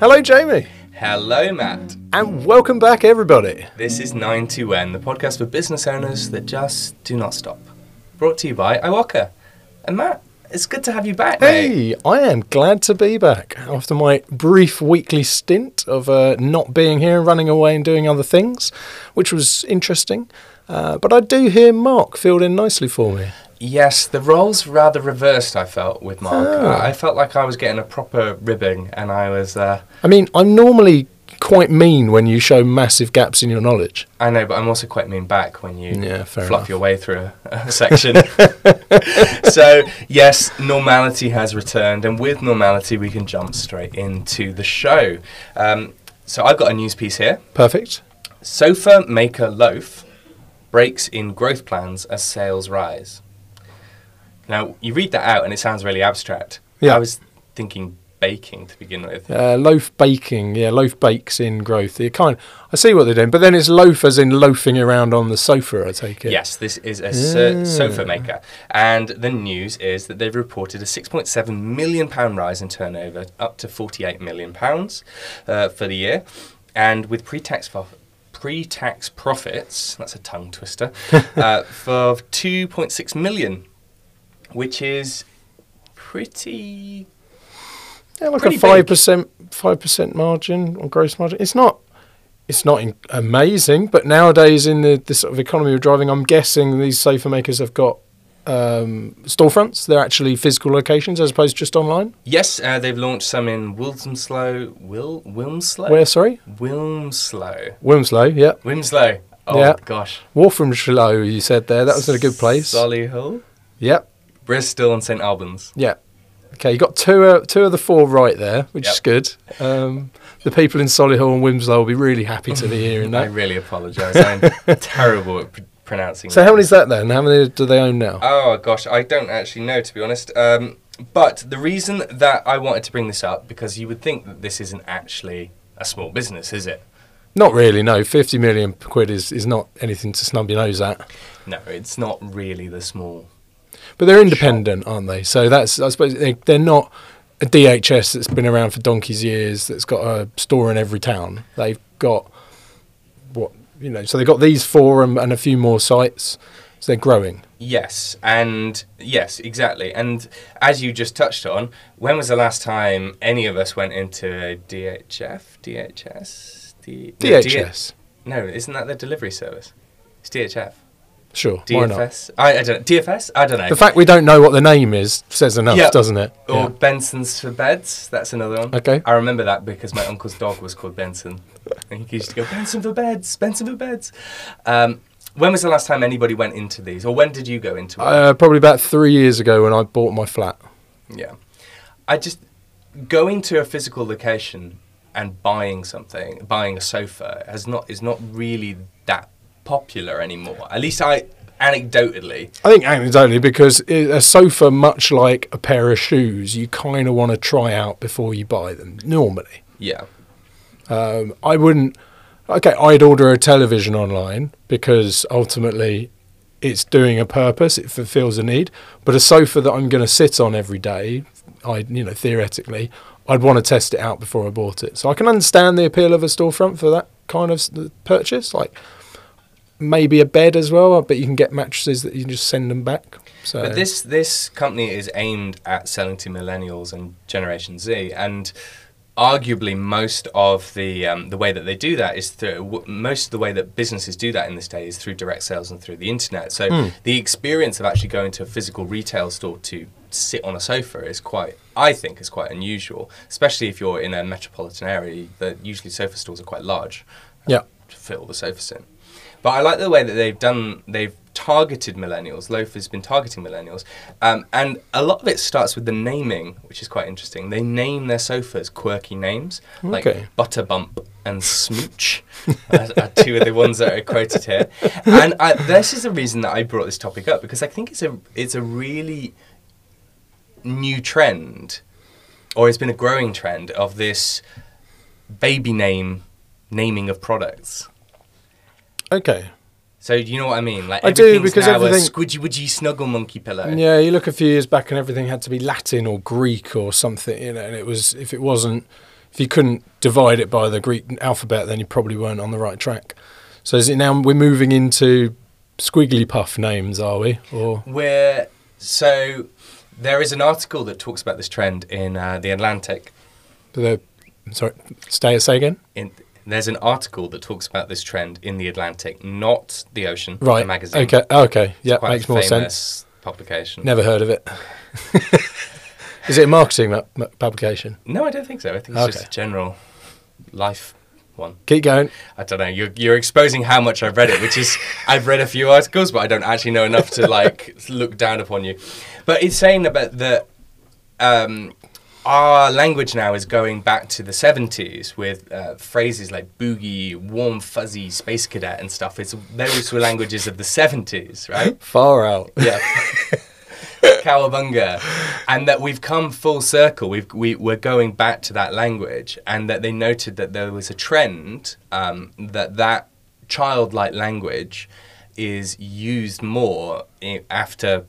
Hello, Jamie, Hello, Matt. and welcome back, everybody. This is 9 the podcast for business owners that just do not stop. Brought to you by Iwaka. And Matt, it's good to have you back, mate. Hey, I am glad to be back after my brief weekly stint of uh, not being here, running away and doing other things, which was interesting. Uh, but I do hear Mark filled in nicely for me. Yes, the roles rather reversed, I felt, with Mark. Ah. I felt like I was getting a proper ribbing and I was, uh, I mean, I'm normally quite mean when you show massive gaps in your knowledge. I know, but I'm also quite mean back when you Yeah, fluff enough. your way through a, a section. so, yes, normality has returned, and with normality, we can jump straight into the show. Um, so, I've got a news piece here. Perfect. Sofa maker Loaf breaks in growth plans as sales rise. Now, you read that out and it sounds really abstract. Yeah. I was thinking baking to begin with. Uh, loaf baking, yeah, loaf bakes in growth. You kind, I see what they're doing, but then it's loaf as in loafing around on the sofa. I take it. Yes, this is a so- Yeah. sofa maker. And the news is that they've reported a £6.7 million pound rise in turnover, up to £48 million pounds, uh, for the year. And with pre tax pre-tax profits, that's a tongue twister, uh, for 2.6 million, which is pretty Yeah, like Pretty a five percent, five percent margin on gross margin. It's not, it's not in, amazing, but nowadays in the, the sort of economy of driving, I'm guessing these sofa makers have got um, storefronts. They're actually physical locations as opposed to just online. Yes, uh, they've launched some in Wilmslow. Wil Wilmslow. Where? Sorry, Wilmslow. Wilmslow. Yeah, Wilmslow. Oh Yeah. gosh. Wolframslow. You said there. That was a good place. Solihull, Yep. Bristol, and St Albans. Yeah. Okay, you got two uh, two of the four right there, which Yep. is good. Um, the people in Solihull and Wilmslow will be really happy to be hearing that. I really apologise. I'm terrible at pr- pronouncing. So how many is that then? How many do they own now? Oh gosh, I don't actually know to be honest. Um, but the reason that I wanted to bring this up because you would think that this isn't actually a small business, is it? Not really, no. 50 million quid is, is not anything to snub your nose at. No, it's not really the small. But they're independent, aren't they? So that's, I suppose, they, they're not a DHS that's been around for donkey's years, that's got a store in every town. They've got, what, you know, so they've got these four and, and a few more sites. So they're growing. Yes, and yes, exactly. And as you just touched on, when was the last time any of us went into a DHF, DHS, D- DHS. D- no, isn't that the delivery service? It's DHF. Sure? DFS. I, I don't know. DFS. I don't know. The fact we don't know what the name is says enough, Yeah. doesn't it? or Yeah. Benson's for beds. That's another one. Okay. I remember that because my uncle's dog was called Benson, and he used to go Benson for beds, Benson for beds. Um, when was the last time anybody went into these, or when did you go into it? Uh, probably about three years ago when I bought my flat. Yeah. I just going to a physical location and buying something, buying a sofa has not is not really that popular anymore. At least I anecdotally. I think anecdotally because a sofa, much like a pair of shoes, you kind of want to try out before you buy them. Normally, Yeah. um, I wouldn't. Okay, I'd order a television online because ultimately it's doing a purpose. It fulfills a need. But a sofa that I'm going to sit on every day, I you know theoretically, I'd want to test it out before I bought it. So I can understand the appeal of a storefront for that kind of purchase. Like maybe a bed as well, but you can get mattresses that you can just send them back. So But this this company is aimed at selling to millennials and Generation Z, and arguably most of the um, the way that they do that is through w- most of the way that businesses do that in this day is through direct sales and through the internet. So Hmm. the experience of actually going to a physical retail store to sit on a sofa is quite, I think, is quite unusual, especially if you're in a metropolitan area. That usually sofa stores are quite large yeah. to fit all the sofas in. But I like the way that they've done. They've targeted millennials. Loaf has been targeting millennials, um, and a lot of it starts with the naming, which is quite interesting. They name their sofas quirky names, like Okay. Butterbump and Smooch, are, are two of the ones that are quoted here. And I, this is the reason that I brought this topic up because I think it's a it's a really new trend, or it's been a growing trend of this baby name naming of products. Okay. So you know what I mean? Like I do, because now everything- a squidgy woodgy snuggle monkey pillow. Yeah, you look a few years back and everything had to be Latin or Greek or something, you know, and it was if it wasn't, if you couldn't divide it by the Greek alphabet, then you probably weren't on the right track. So is it now we're moving into squiggly puff names, are we? Or We're so there is an article that talks about this trend in uh, the Atlantic. the sorry, stay say again. In there's an article that talks about this trend in the Atlantic, not the Ocean, Right. the magazine. Okay. Okay. Yeah, makes more sense. Publication. Never heard of it. is it a marketing ma- ma- publication? No, I don't think so. I think it's just a general life one. Keep going. I don't know. You're, you're exposing how much I've read it, which is I've read a few articles, but I don't actually know enough to like look down upon you. But it's saying about that um, our language now is going back to the 70s with uh, phrases like boogie, warm, fuzzy, space cadet, and stuff. It's those were languages of the 70s, right? Far out. Yeah. Cowabunga, and that we've come full circle. We've we, we're going back to that language, and that they noted that there was a trend um, that that childlike language is used more i- after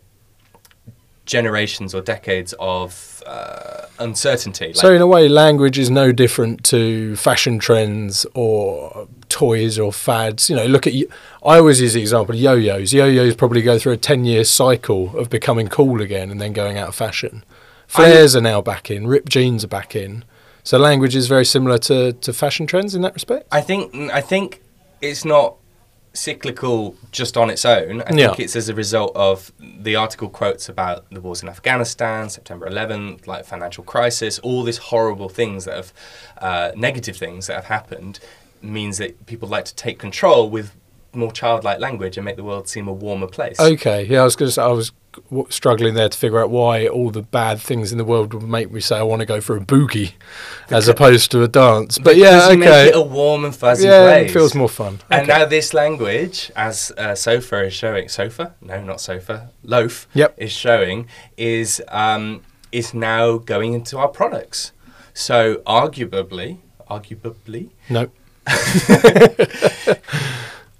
generations or decades of uh, uncertainty. Like, So in a way, language is no different to fashion trends or toys or fads. You know, look at. I always use the example of yo-yos. Yo-yos probably go through a ten-year cycle of becoming cool again and then going out of fashion. Flares are now back in. Ripped jeans are back in. So language is very similar to, to fashion trends in that respect. I think I think it's not cyclical just on its own. I Yeah. think it's as a result of the article quotes about the wars in Afghanistan, September 11th, like financial crisis, all these horrible things that have, uh, negative things that have happened, means that people like to take control with more childlike language and make the world seem a warmer place. Okay, yeah, I was going to say I was struggling there to figure out why all the bad things in the world would make me say I want to go for a boogie as opposed to a dance. But yeah, Because you make okay, it a warm and fuzzy yeah, place. it feels more fun. And Okay. now this language, as uh, Sofa is showing, Sofa? No, not Sofa. Loaf Yep. is showing, is um, is now going into our products. So arguably, arguably, no,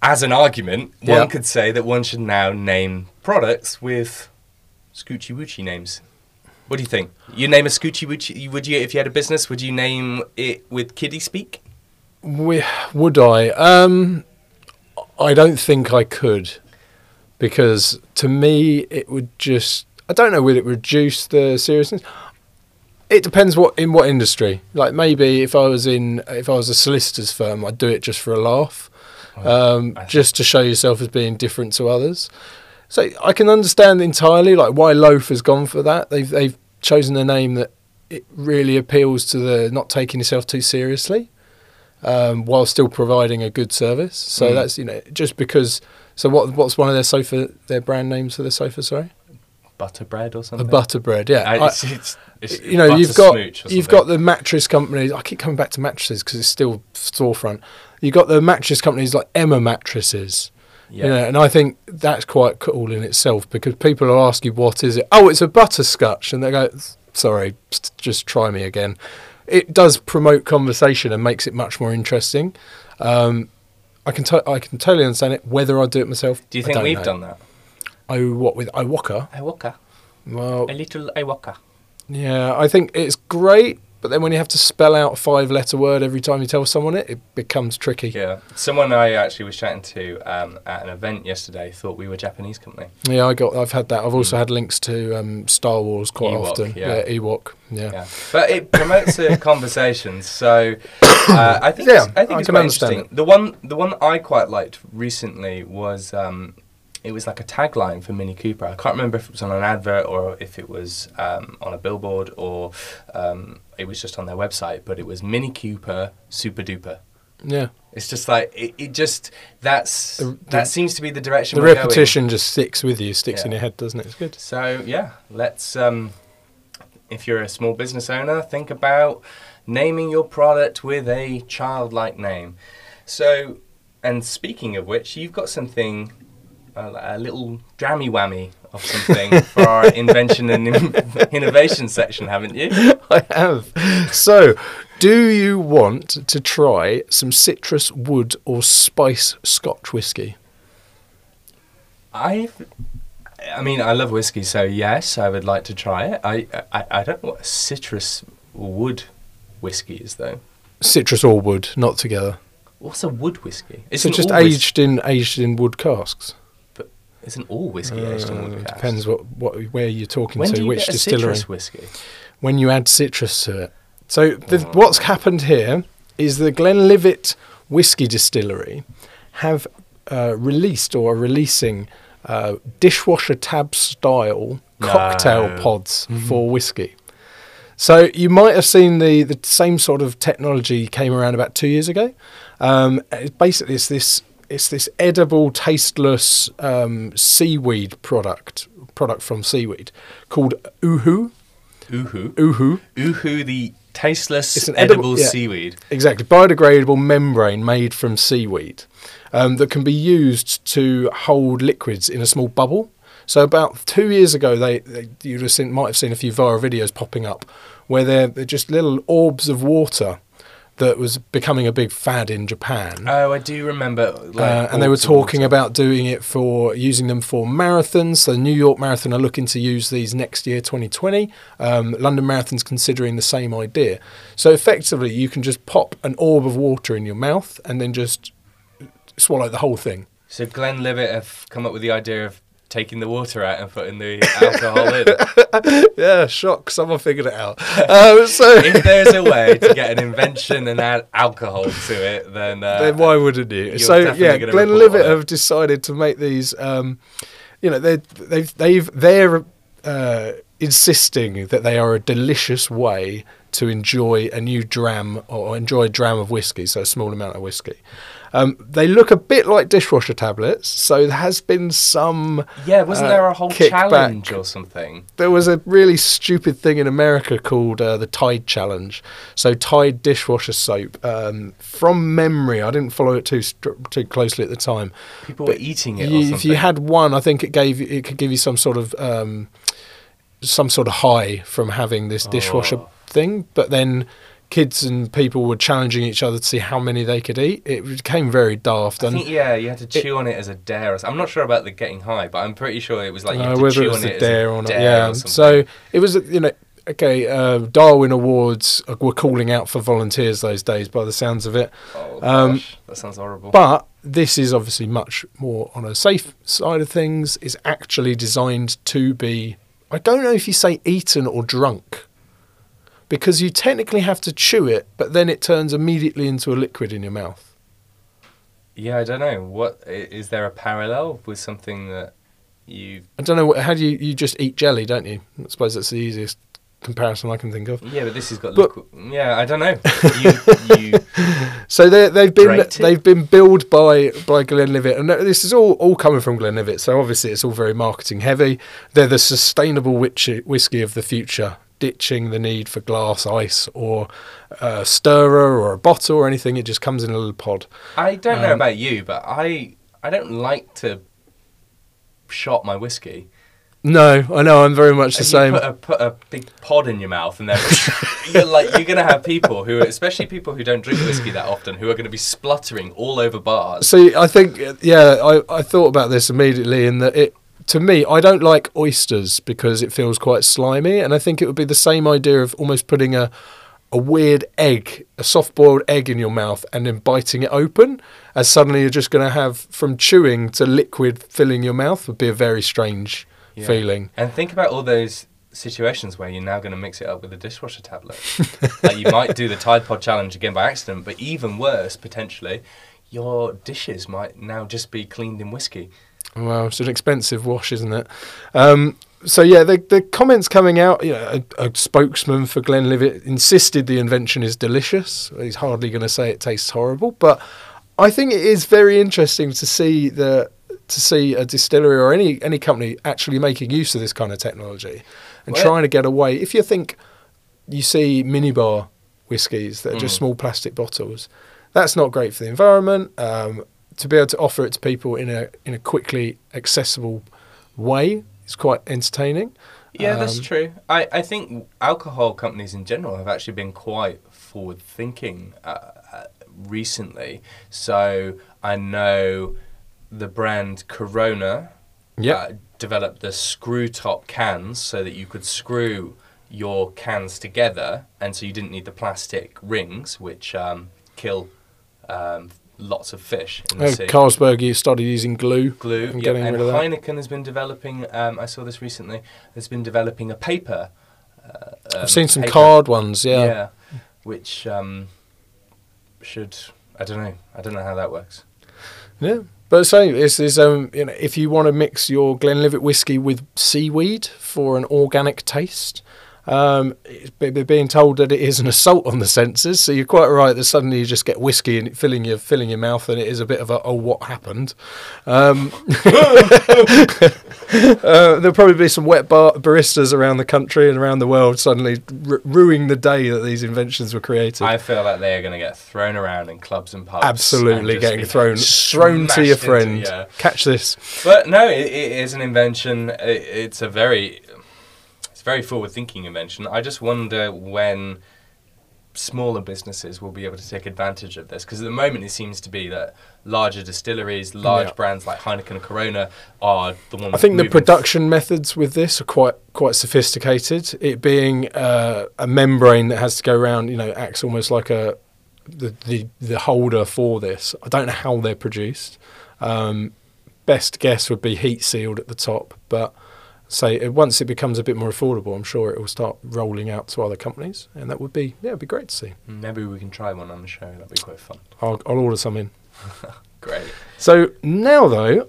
as an argument, Yeah. one could say that one should now name products with scoochie woochy names. What do you think? You name a scoochie woochy? Would you, if you had a business, would you name it with kiddie speak? we, would I? Um, I don't think I could because to me it would just. I don't know. Would it reduce the seriousness? It depends what in what industry. Like maybe if I was in if I was a solicitor's firm, I'd do it just for a laugh, um, just to show yourself as being different to others. So I can understand entirely like why Loaf has gone for that. They've they've chosen a name that it really appeals to the not taking yourself too seriously, um, while still providing a good service. So Mm. that's you know just because. So what what's one of their sofa their brand names for the sofa? Sorry, Butterbread or a something? butter bread. Yeah, Uh, I- it's, it's, it's you know, you've got you've got the mattress companies. I keep coming back to mattresses because it's still storefront. You've got the mattress companies like Emma mattresses. yeah. You know, and I think that's quite cool in itself because people will ask you what is it? Oh, it's a butterscotch, and they go, "Sorry, just try me again." It does promote conversation and makes it much more interesting. Um, I can to- I can totally understand it. Whether I do it myself, Do you think we've know. done that? Oh, what with Iwaka? Iwaka. Well, A little Iwaka. yeah, I think it's great, but then when you have to spell out a five-letter word every time you tell someone it, it becomes tricky. Yeah. Someone I actually was chatting to um, at an event yesterday thought we were a Japanese company. Yeah, I got. I've had that. I've also had links to um, Star Wars quite Ewok, often. yeah. Ewok. Yeah. Yeah. But it promotes a conversation, so uh, I think Yeah, it's, I think I it's can quite understand interesting. The one the one I quite liked recently was um, it was like a tagline for Mini Cooper. I can't remember if it was on an advert or if it was um, on a billboard or um, it was just on their website. But it was Mini Cooper Super Duper. Yeah. It's just like it, it just that's The- the- that seems to be the direction The we're going. repetition just sticks with you, sticks in your head, doesn't it? It's good. So yeah, let's. Um, if you're a small business owner, think about naming your product with a childlike name. So, and speaking of which, you've got something, a, a little drammy whammy of something for our invention and in- innovation section, haven't you? I have. So, do you want to try some citrus, wood, or spice Scotch whiskey? I, I mean, I love whiskey, so yes, I would like to try it. I, I, I don't know what citrus wood whiskies though? Citrus or wood, not together. What's a wood whiskey? so just all whis- aged in aged in wood casks. Isn't all whiskey aged in wood it depends what, what where you're talking When to, do you which get a distillery. citrus whiskey? When you add citrus to it. So the, Oh. what's happened here is the Glenlivet Whiskey Distillery have uh, released or are releasing uh, dishwasher tab style cocktail No. pods for whiskey. So you might have seen the, the same sort of technology came around about two years ago. Um, it's basically, it's this it's this edible, tasteless um, seaweed product product from seaweed called Ooho. Ooho. Ooho, Ooho, the tasteless It's an edible, edible- yeah. seaweed. exactly, biodegradable membrane made from seaweed um, that can be used to hold liquids in a small bubble. So about two years ago, they, they you'd have seen, might have seen a few viral videos popping up where they're, they're just little orbs of water that was becoming a big fad in Japan. Oh, I do remember. Like, Uh, and they were talking about doing it for using them for marathons. So New York Marathon are looking to use these next year, 2020. Um, London Marathon's considering the same idea. So effectively, you can just pop an orb of water in your mouth and then just swallow the whole thing. So Glenn Glenlivet have come up with the idea of taking the water out and putting the alcohol in. Yeah, shock! Someone figured it out. um, so if there's a way to get an invention and add alcohol to it, then, uh, then why wouldn't you? So yeah, Glenlivet report on it. have decided to make these. Um, you know, they they've they've they're uh, insisting that they are a delicious way to enjoy a new dram or enjoy a dram of whiskey, so a small amount of whiskey. Um, they look a bit like dishwasher tablets, so there has been some. yeah, wasn't uh, there a whole kickback. challenge or something? There was a really stupid thing in America called uh, the Tide Challenge. So Tide dishwasher soap. Um, from memory, I didn't follow it too too closely at the time. People were eating it. You- if you had one, I think it gave it could give you some sort of um, some sort of high from having this dishwasher Oh. thing. But then kids and people were challenging each other to see how many they could eat. It became very daft. I and think yeah, you had to chew on it as a dare. Or. I'm not sure about the getting high, but I'm pretty sure it was like you uh, had to whether chew it was on the it dare as a or not. dare Yeah. or so it was, you know, okay. Uh, Darwin Awards were calling out for volunteers those days, by the sounds of it. Oh, um, gosh, that sounds horrible. But this is obviously much more on a safe side of things. It's actually designed to be. I don't know if you say eaten or drunk. Because you technically have to chew it, but then it turns immediately into a liquid in your mouth. yeah, I don't know. What is there a parallel with something that you? I don't know. How do you you just eat jelly, don't you? I suppose that's the easiest comparison I can think of. Yeah, but this has got But- liquid. Yeah, I don't know. You, you So they they've been they've been billed by by Glenlivet, and uh, this is all all coming from Glenlivet. So obviously it's all very marketing heavy. They're the sustainable whiskey of the future, ditching the need for glass ice or a stirrer or a bottle or anything. It just comes in a little pod. I don't know Um, about you, but I I don't like to shot my whiskey. No, I know I'm very much the same. Put a, put a big pod in your mouth, and then you're like you're gonna have people who, especially people who don't drink whiskey that often, who are gonna be spluttering all over bars. See, I think yeah, I, I thought about this immediately in that it to me I don't like oysters because it feels quite slimy, and I think it would be the same idea of almost putting a a weird egg, a soft boiled egg in your mouth, and then biting it open, as suddenly you're just going to have from chewing to liquid filling your mouth would be a very strange Yeah. feeling. And think about all those situations where you're now going to mix it up with a dishwasher tablet. like you might do the Tide Pod challenge again by accident, but even worse, potentially, your dishes might now just be cleaned in whiskey. Well, it's an expensive wash, isn't it? Um, so yeah, the the comments coming out. You know, a, a spokesman for Glenlivet insisted the invention is delicious. He's hardly going to say it tastes horrible, but I think it is very interesting to see the to see a distillery or any any company actually making use of this kind of technology and Well- trying to get away. If you think you see minibar whiskies that are just Mm. small plastic bottles, that's not great for the environment. Um, to be able to offer it to people in a in a quickly accessible way is quite entertaining. Yeah, that's Um, true. I, I think alcohol companies in general have actually been quite forward thinking uh, uh, recently. So I know the brand Corona Yep. uh, developed the screw top cans so that you could screw your cans together, and so you didn't need the plastic rings, which um, kill um, lots of fish in the Oh, sea. Carlsberg you started using glue. Glue, and yep, getting and rid of that. Heineken has been developing. Um, I saw this recently. Has been developing a paper. Uh, um, I've seen some paper- card ones, yeah. which um, should I don't know. I don't know how that works. Yeah. But so it's, it's um you know if you want to mix your Glenlivet whiskey with seaweed for an organic taste, um, be- being told that it is an assault on the senses. So you're quite right that suddenly you just get whiskey and filling your filling your mouth, and it is a bit of a oh what happened. Um, uh, there'll probably be some wet bar- baristas around the country and around the world suddenly r- ruining the day that these inventions were created. I feel like they are going to get thrown around in clubs and pubs. Absolutely and getting thrown thrown to your into- friend. yeah. Catch this. But no, it, it is an invention. It, it's a very, it's very forward-thinking invention. I just wonder when smaller businesses will be able to take advantage of this because at the moment it seems to be that larger distilleries, large Yeah. brands like Heineken and Corona are the ones. I think the production methods with this are quite quite sophisticated. It being uh, a membrane that has to go around, you know, acts almost like a the the, the holder for this. I don't know how they're produced. Um, best guess would be heat sealed at the top, but say uh, once it becomes a bit more affordable, I'm sure it will start rolling out to other companies, and that would be yeah, it'd be great to see. Maybe we can try one on the show. That'd be quite fun. I'll, I'll order some in. Great. So now though,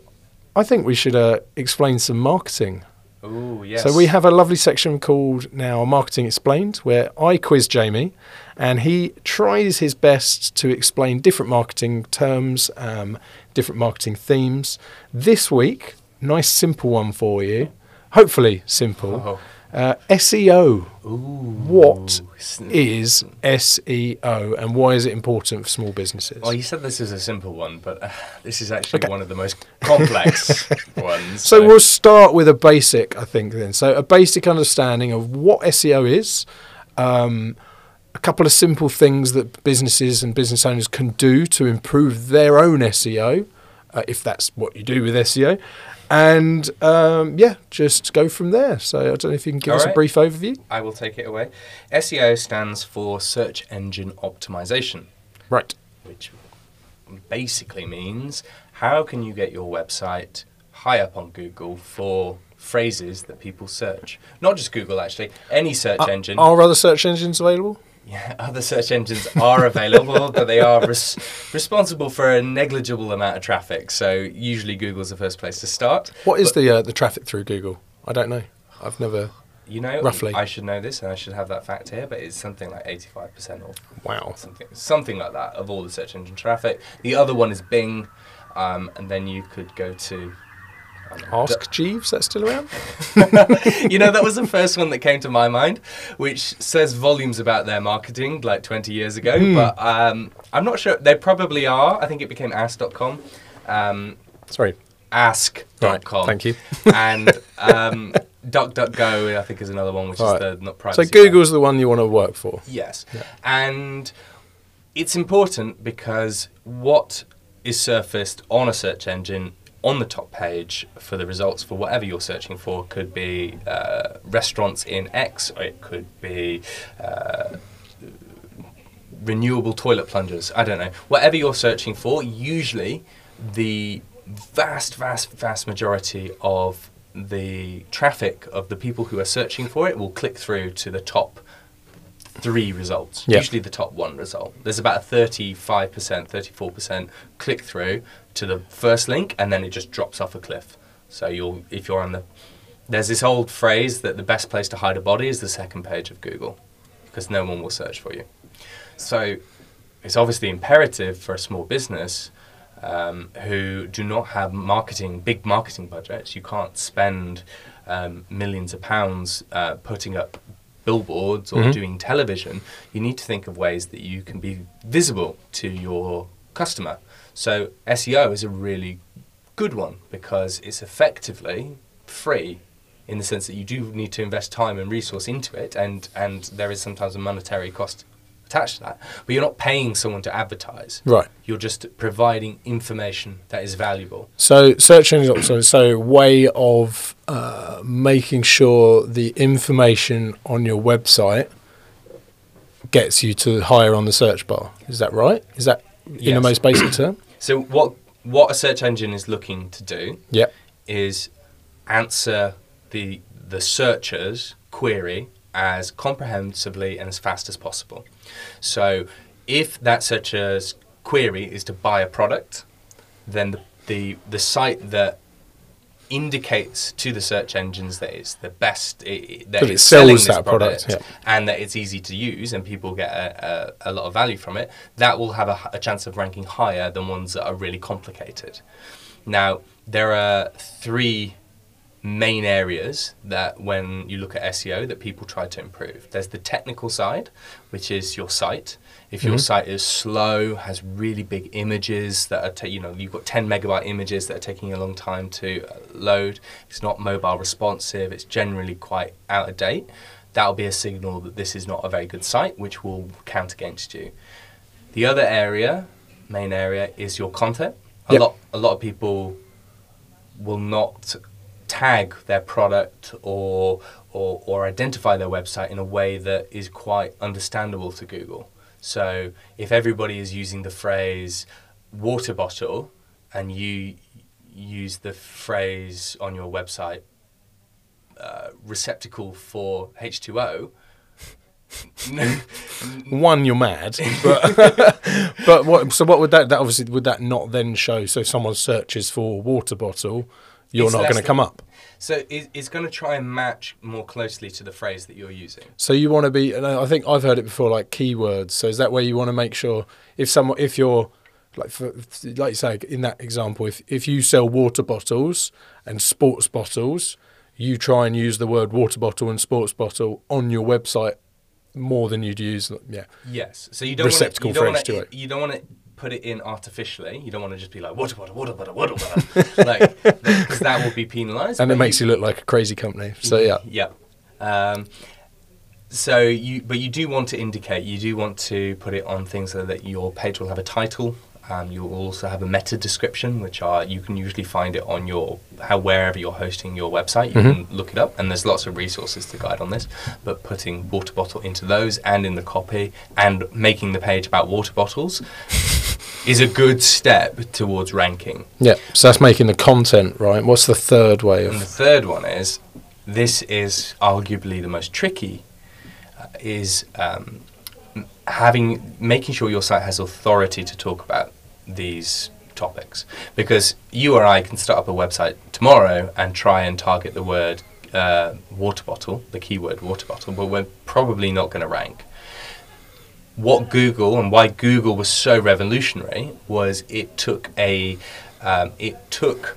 I think we should uh, explain some marketing Oh yes. So we have a lovely section called now Marketing Explained, where I quiz Jamie, and he tries his best to explain different marketing terms, um, different marketing themes. This week, nice simple one for you. Hopefully simple. Oh. Uh, SEO. Ooh. What is SEO, and why is it important for small businesses? Well, you said this is a simple one, but uh, this is actually Okay. one of the most complex ones. So we'll start with a basic, I think, then. So a basic understanding of what SEO is, um, a couple of simple things that businesses and business owners can do to improve their own SEO, uh, if that's what you do with SEO, and um, yeah, just go from there. So I don't know if you can give All us a brief overview. I will take it away. SEO stands for Search Engine Optimization, Right. which basically means how can you get your website high up on Google for phrases that people search? Not just Google, actually, any search Uh, engine. Are other search engines available? Yeah, other search engines are available, but they are res- responsible for a negligible amount of traffic. So usually Google's the first place to start. What is the uh, the traffic through Google? I don't know. I've never. You know, Roughly. I should know this, and I should have that fact here, but it's something like eighty-five percent or Wow. something, something like that of all the search engine traffic. The other one is Bing, um, and then you could go to. Ask Jeeves. That's still around. you know, that was the first one that came to my mind, which says volumes about their marketing like 20 years ago. Hmm. But um, I'm not sure. They probably are. I think it became ask.com. Um, Sorry. ask.com. Right. Thank you. and um, DuckDuckGo, I think, is another one, which Right. is the not private. So. Google's the one you want to work for. Yes. Yeah. And it's important because what is surfaced on a search engine on the top page for the results for whatever you're searching for could be uh, restaurants in X, or it could be uh, renewable toilet plungers. I don't know. Whatever you're searching for, usually the vast, vast, vast majority of the traffic of the people who are searching for it will click through to the top three results. Yeah. Usually the top one result. There's about a 35%, 34% click through to the first link and then it just drops off a cliff. So you'll if you're on the there's this old phrase that the best place to hide a body is the second page of Google because no one will search for you. So it's obviously imperative for a small business um, who do not have marketing, big marketing budgets. You can't spend um, millions of pounds uh, putting up billboards or Mhm. doing television. You need to think of ways that you can be visible to your customer. So SEO is a really good one because it's effectively free in the sense that you do need to invest time and resource into it and, and there is sometimes a monetary cost attached to that. But you're not paying someone to advertise. Right. You're just providing information that is valuable. So search engine optimization, so way of uh, making sure the information on your website gets you to higher on the search bar. Is that right? Is that in the most basic term? So what what a search engine is looking to do Yep. is answer the the searcher's query as comprehensively and as fast as possible. So if that searcher's query is to buy a product, then the the, the site that indicates to the search engines that it's the best i- i- that That it it's sells selling this that product, yeah. and that it's easy to use and people get a, a, a lot of value from it, that will have a chance of ranking higher than ones that are really complicated. Now, there are three main areas that when you look at SEO that people try to improve. There's the technical side, which is your site. If your Mhm. site is slow, has really big images that are, ta- you know, you've got 10 megabyte images that are taking a long time to uh, load, it's not mobile responsive, it's generally quite out of date, that'll be a signal that this is not a very good site, which will count against you. The other area, main area, is your content. A Yep. lot, a lot of people will not tag their product or, or or identify their website in a way that is quite understandable to Google. So if everybody is using the phrase water bottle and you use the phrase on your website uh, receptacle for H2O, One, you're mad, but but what? So what would that? That obviously would that not then show? So someone searches for water bottle, you're It's not going to come up. so it's going to try and match more closely to the phrase that you're using. So you want to be, and I think I've heard it before, like keywords. So is that where you want to make sure if someone, if you're, like, for, like you say in that example, if if you sell water bottles and sports bottles, you try and use the word water bottle and sports bottle on your website more than you'd use, yeah. Yes. So you don't Receptacle want to, you don't want H2O. to, you don't want to put it in artificially. You don't want to just be like water bottle, water bottle, water bottle, like because that will be penalised. And it makes you look like a crazy company. So yeah, Yeah. Um, so you, but you do want to indicate. You do want to put it on things so that your page will have a title. Um, you will also have a meta description, which are you can usually find it on your how wherever you're hosting your website. You Mhm. can look it up, and there's lots of resources to guide on this. But putting water bottle into those and in the copy, and making the page about water bottles, is a good step towards ranking. yeah. So that's making the content right. What's the third way And the third one is this is arguably the most tricky uh, is um, having making sure your site has authority to talk about these topics because you or I can start up a website tomorrow and try and target the word uh, water bottle, the keyword water bottle, but we're probably not going to rank. What Google and why Google was so revolutionary was it took a um, it took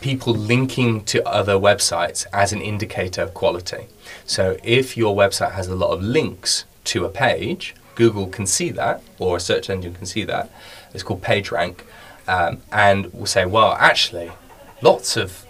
people linking to other websites as an indicator of quality. So if your website has a lot of links to a page, Google can see that, or a search engine can see that. It's called PageRank, um, and will say, well, actually, lots of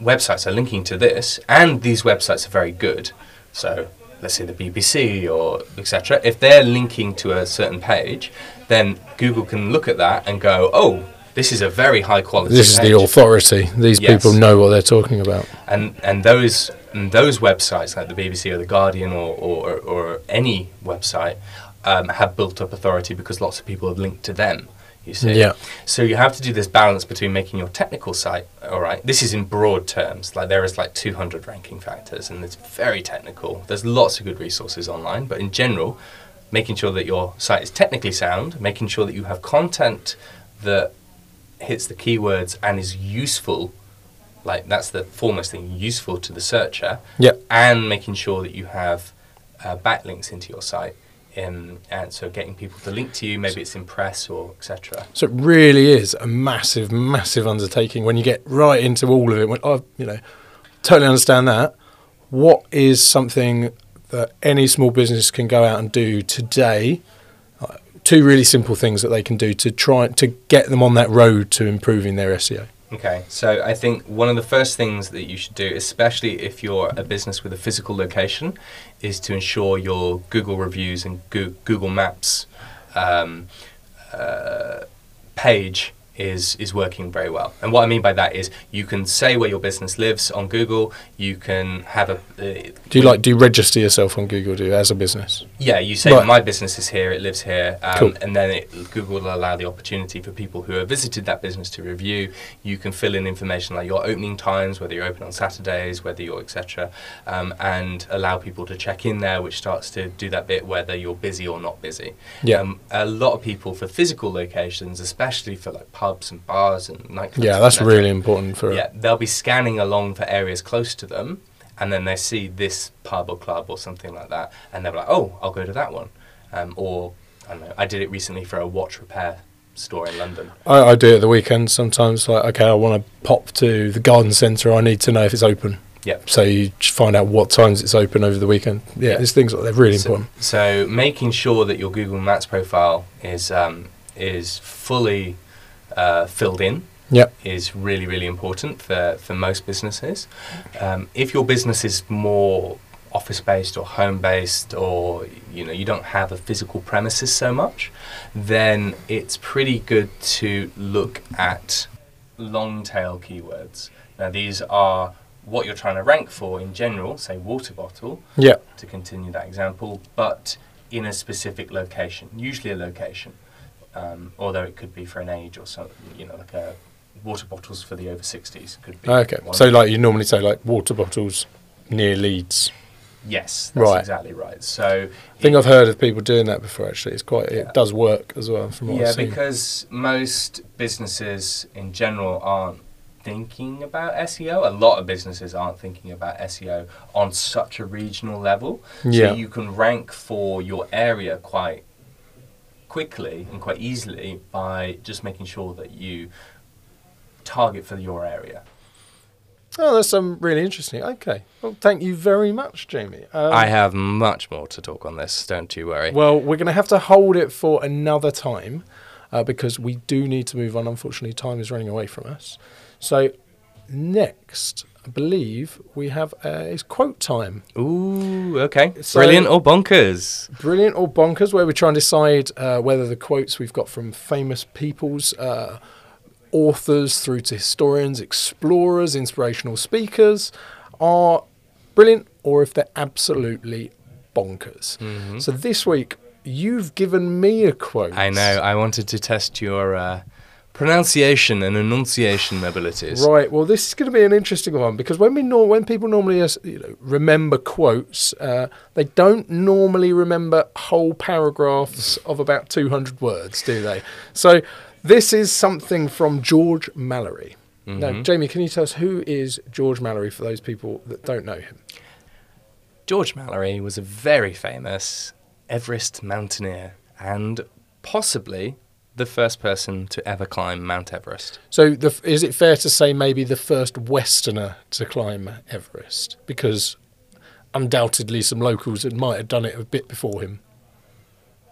websites are linking to this, and these websites are very good. So let's say the BBC or etc. If they're linking to a certain page, then Google can look at that and go, oh, this is a very high quality. This is the authority. These Yes. people know what they're talking about. and and those and those websites like the BBC or the Guardian or or, or any website um, have built up authority because lots of people have linked to them. You see, Yeah. So you have to do this balance between making your technical site all right. This is in broad terms. Like there is like 200 ranking factors, and it's very technical. There's lots of good resources online, but in general, making sure that your site is technically sound, making sure that you have content that hits the keywords and is useful like that's the foremost thing useful to the searcher Yep. and making sure that you have uh, backlinks into your site and so getting people to link to you maybe it's in press or etc So it really is a massive, massive undertaking when you get right into all of it. When I, you know, totally understand that. What is something that any small business can go out and do today? Uh, two really simple things that they can do to try to get them on that road to improving their SEO. Okay so i think one of the first things that you should do especially if you're a business with a physical location is to ensure your google reviews and google maps um, uh, page is is working very well. And what I mean by that is you can say where your business lives on Google. You can have a. Uh, Do you like do you register yourself on Google? Do you as a business? Yeah, you say Right. my business is here, it lives here, um, Cool. and then it, Google will allow the opportunity for people who have visited that business to review. You can fill in information like your opening times, whether you're open on Saturdays, whether you're etc., um, and allow people to check in there, which starts to do that bit whether you're busy or not busy. Yeah. Um, a lot of people for physical locations, especially for like pubs and bars and nightclubs. Yeah, that's really important for. yeah, they'll be scanning along for areas close to them, and then they see this pub or club or something like that, and they're like, "Oh, I'll go to that one." Um, or I don't know. I did it recently for a watch repair store in London. I, I do it the weekend sometimes. Like, okay, I want to pop to the garden centre. I need to know if it's open. Yep. So you find out what times it's open over the weekend. Yeah, Yeah. there's things like they're really so, important. So making sure that your Google Maps profile is um, is fully uh, filled in Yep. is really really important for for most businesses. Um, if your business is more office based or home based or you know you don't have a physical premises so much then it's pretty good to look at long tail keywords now these are what you're trying to rank for in general say water bottle Yeah. to continue that example, but in a specific location, usually a location, um, although it could be for an age or something, you know, like a water bottles for the over 60s could be. Okay. So like you normally say like water bottles near Leeds. yes, that's Right. exactly right. So, I think it- I've heard of people doing that before. Actually, it's quite. Yeah. It does work as well from what yeah, I've seen. Yeah, because most businesses in general aren't thinking about SEO. A lot of businesses aren't thinking about SEO on such a regional level. Yeah. So you can rank for your area quite quickly and quite easily by just making sure that you target for your area. Oh, that's um, really interesting. Okay. Well, thank you very much, Jamie. Um, I have much more to talk on this, don't you worry. Well, we're going to have to hold it for another time uh, because we do need to move on. Unfortunately, time is running away from us. So, next, I believe we have uh, is quote time. Ooh, okay. So- Brilliant or bonkers? Brilliant or bonkers, where we try and decide uh, whether the quotes we've got from famous people's uh, authors through to historians, explorers, inspirational speakers are brilliant or if they're absolutely bonkers. Mm-hmm. So this week, you've given me a quote. I know. I wanted to test your uh, pronunciation and enunciation abilities. Right. Well, this is going to be an interesting one because when we nor- when people normally uh, you know, remember quotes, uh, they don't normally remember whole paragraphs of about 200 words, do they? So this is something from George Mallory. Now, Mhm. Jamie, can you tell us who is George Mallory for those people that don't know him? George Mallory was a very famous Everest mountaineer and possibly the first person to ever climb Mount Everest. So, the, is it fair to say maybe the first Westerner to climb Everest? Because undoubtedly some locals that might have done it a bit before him.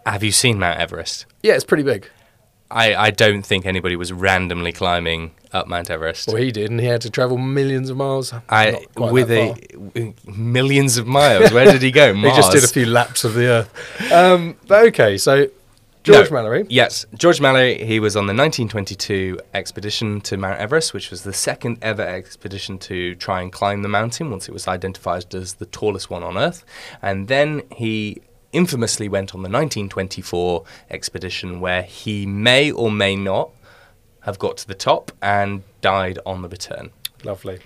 Have you seen Mount Everest? Yeah, it's pretty big. I, I don't think anybody was randomly climbing up Mount Everest. Well, he did, and he had to travel millions of miles. I with a far. millions of miles. Where did he go? He just did a few laps of the Earth. Um, but okay, so George No. Mallory. Yes, George Mallory. He was on the 1922 expedition to Mount Everest, which was the second ever expedition to try and climb the mountain once it was identified as the tallest one on Earth. And then he infamously went on the 1924 expedition, where he may or may not have got to the top and died on the return. Lovely.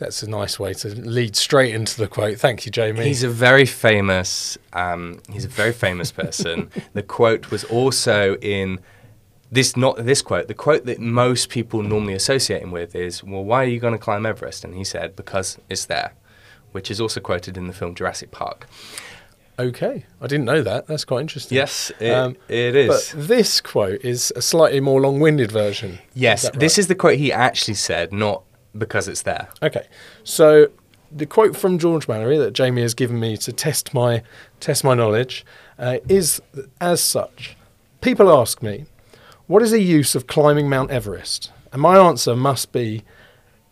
That's a nice way to lead straight into the quote. Thank you, Jamie. He's a very famous. Um, he's a very famous person. the quote was also in this. Not this quote. The quote that most people normally associate him with is, "Well, why are you going to climb Everest?" And he said, "Because it's there," which is also quoted in the film Jurassic Park. okay. I didn't know that. That's quite interesting. Yes, it, Um, it is. But this quote is a slightly more long-winded version. yes, that this is the quote he actually said, not because it's there. Okay, so the quote from George Mallory that Jamie has given me to test my test my knowledge uh, is as such. People ask me, "What is the use of climbing Mount Everest?" And my answer must be,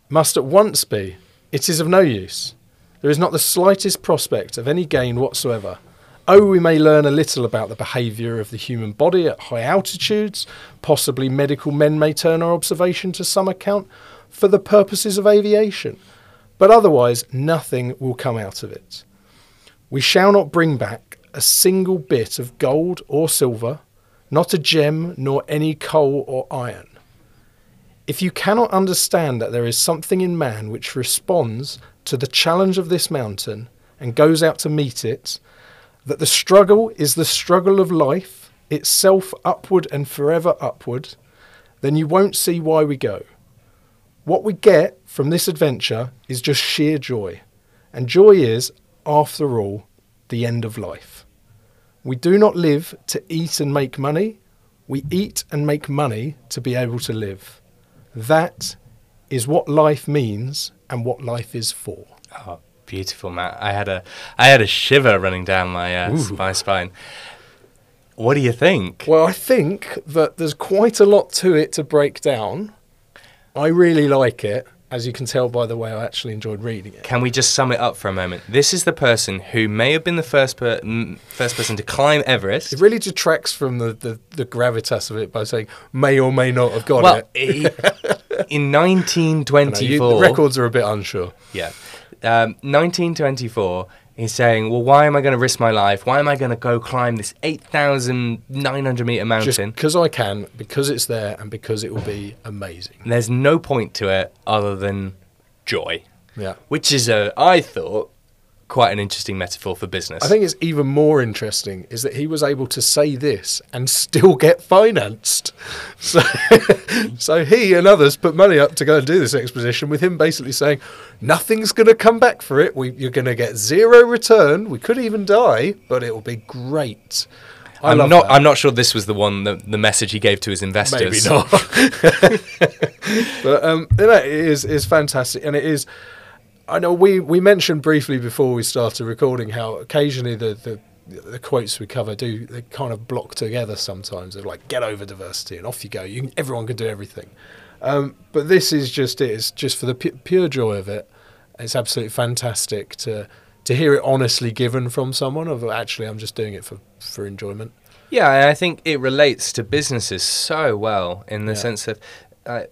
must at once be, "It is of no use. There is not the slightest prospect of any gain whatsoever. Oh, we may learn a little about the behaviour of the human body at high altitudes. Possibly medical men may turn our observation to some account for the purposes of aviation. But otherwise, nothing will come out of it. We shall not bring back a single bit of gold or silver, not a gem, nor any coal or iron. If you cannot understand that there is something in man which responds to the challenge of this mountain and goes out to meet it, that the struggle is the struggle of life, itself upward and forever upward, then you won't see why we go. What we get from this adventure is just sheer joy. And joy is, after all, the end of life. We do not live to eat and make money, we eat and make money to be able to live. That is what life means and what life is for. Oh, beautiful, Matt. I had a I had a shiver running down my uh, my spine. What do you think? Well, I think that there's quite a lot to it to break down. I really like it, as you can tell by the way I actually enjoyed reading it. Can we just sum it up for a moment? This is the person who may have been the first per- first person to climb Everest. It really detracts from the, the, the gravitas of it by saying may or may not have got well, it. in I know, you- 1924, the records are a bit unsure. Yeah. Um, 1924, he's saying, well, why am I going to risk my life? Why am I going to go climb this 8,900 meter Just mountain? because I can, because it's there, and because it will be amazing. There's no point to it other than joy, Yeah. which is, a, I thought, quite an interesting metaphor for business. I think it's even more interesting is that he was able to say this and still get financed. So, so he and others put money up to go and do this exposition with him basically saying, nothing's going to come back for it. We, you're going to get zero return. We could even die, but it will be great. I I'm not. that. I'm not sure this was the one, the, the message he gave to his investors. Maybe not. but um, you know, it is is fantastic, and it is. I know we, we mentioned briefly before we started recording how occasionally the, the the quotes we cover do they kind of block together sometimes. They're like get over diversity and off you go. You everyone can do everything. Um, but this is just it. It's just for the pu- pure joy of it. It's absolutely fantastic to to hear it honestly given from someone. Of actually, I'm just doing it for for enjoyment. Yeah, I think it relates to businesses so well in the Yeah. sense of uh,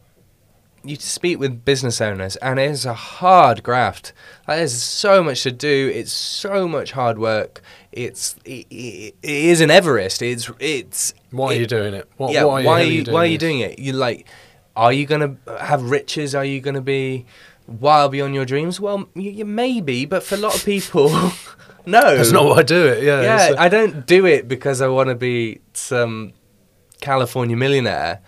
you speak with business owners, and it is a hard graft. Like, there's so much to do. It's so much hard work. It's it, it, it is an Everest. It's it's Why it- are you doing it? What, yeah, why, why, are you, doing why are you doing it? You like, are you gonna have riches? Are you gonna be wild beyond your dreams? Well, you, you maybe, but for a lot of people, no. That's not why I do it. Yeah. Yeah, I don't do it because I want to be some California millionaire.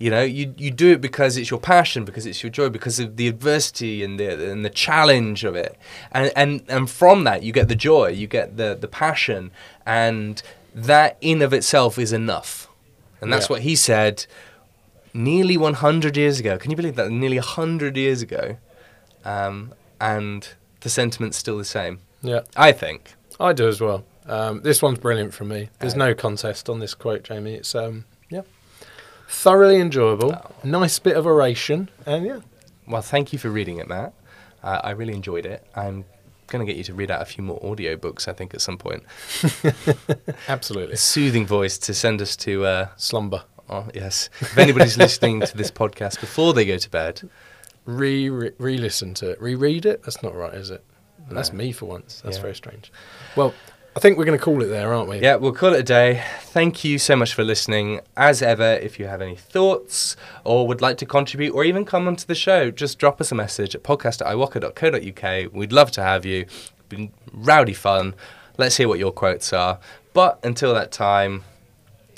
You know, you you do it because it's your passion, because it's your joy, because of the adversity and the and the challenge of it, and and and from that you get the joy, you get the the passion, and that in of itself is enough, and that's Yeah. what he said. Nearly 100 years ago. Can you believe that? Nearly 100 years ago, um, and the sentiment's still the same. yeah. I think. I do as well. Um, this one's brilliant for me. There's no contest on this quote, Jamie. It's um, yeah, thoroughly enjoyable. Nice bit of oration, and yeah, Well, thank you for reading it, Matt. Uh, I really enjoyed it. I'm going to get you to read out a few more audiobooks, I think, at some point. absolutely A soothing voice to send us to, uh, slumber. oh, yes. If anybody's listening to this podcast before they go to bed, Re re listen to it, reread it. That's not right, is it? That's me for once. That's Yeah. very strange. Well, I think we're going to call it there, aren't we? yeah, we'll call it a day. Thank you so much for listening. As ever, if you have any thoughts or would like to contribute or even come onto the show, just drop us a message at podcast at iwaka.co.uk. We'd love to have you. Been rowdy fun. Let's hear what your quotes are. But until that time,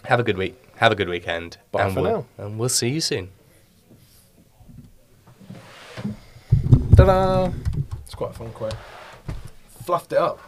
have a good week. Have a good weekend. Bye and for we'll, now. And we'll see you soon. Ta-da! It's quite a fun quote. Fluffed it up.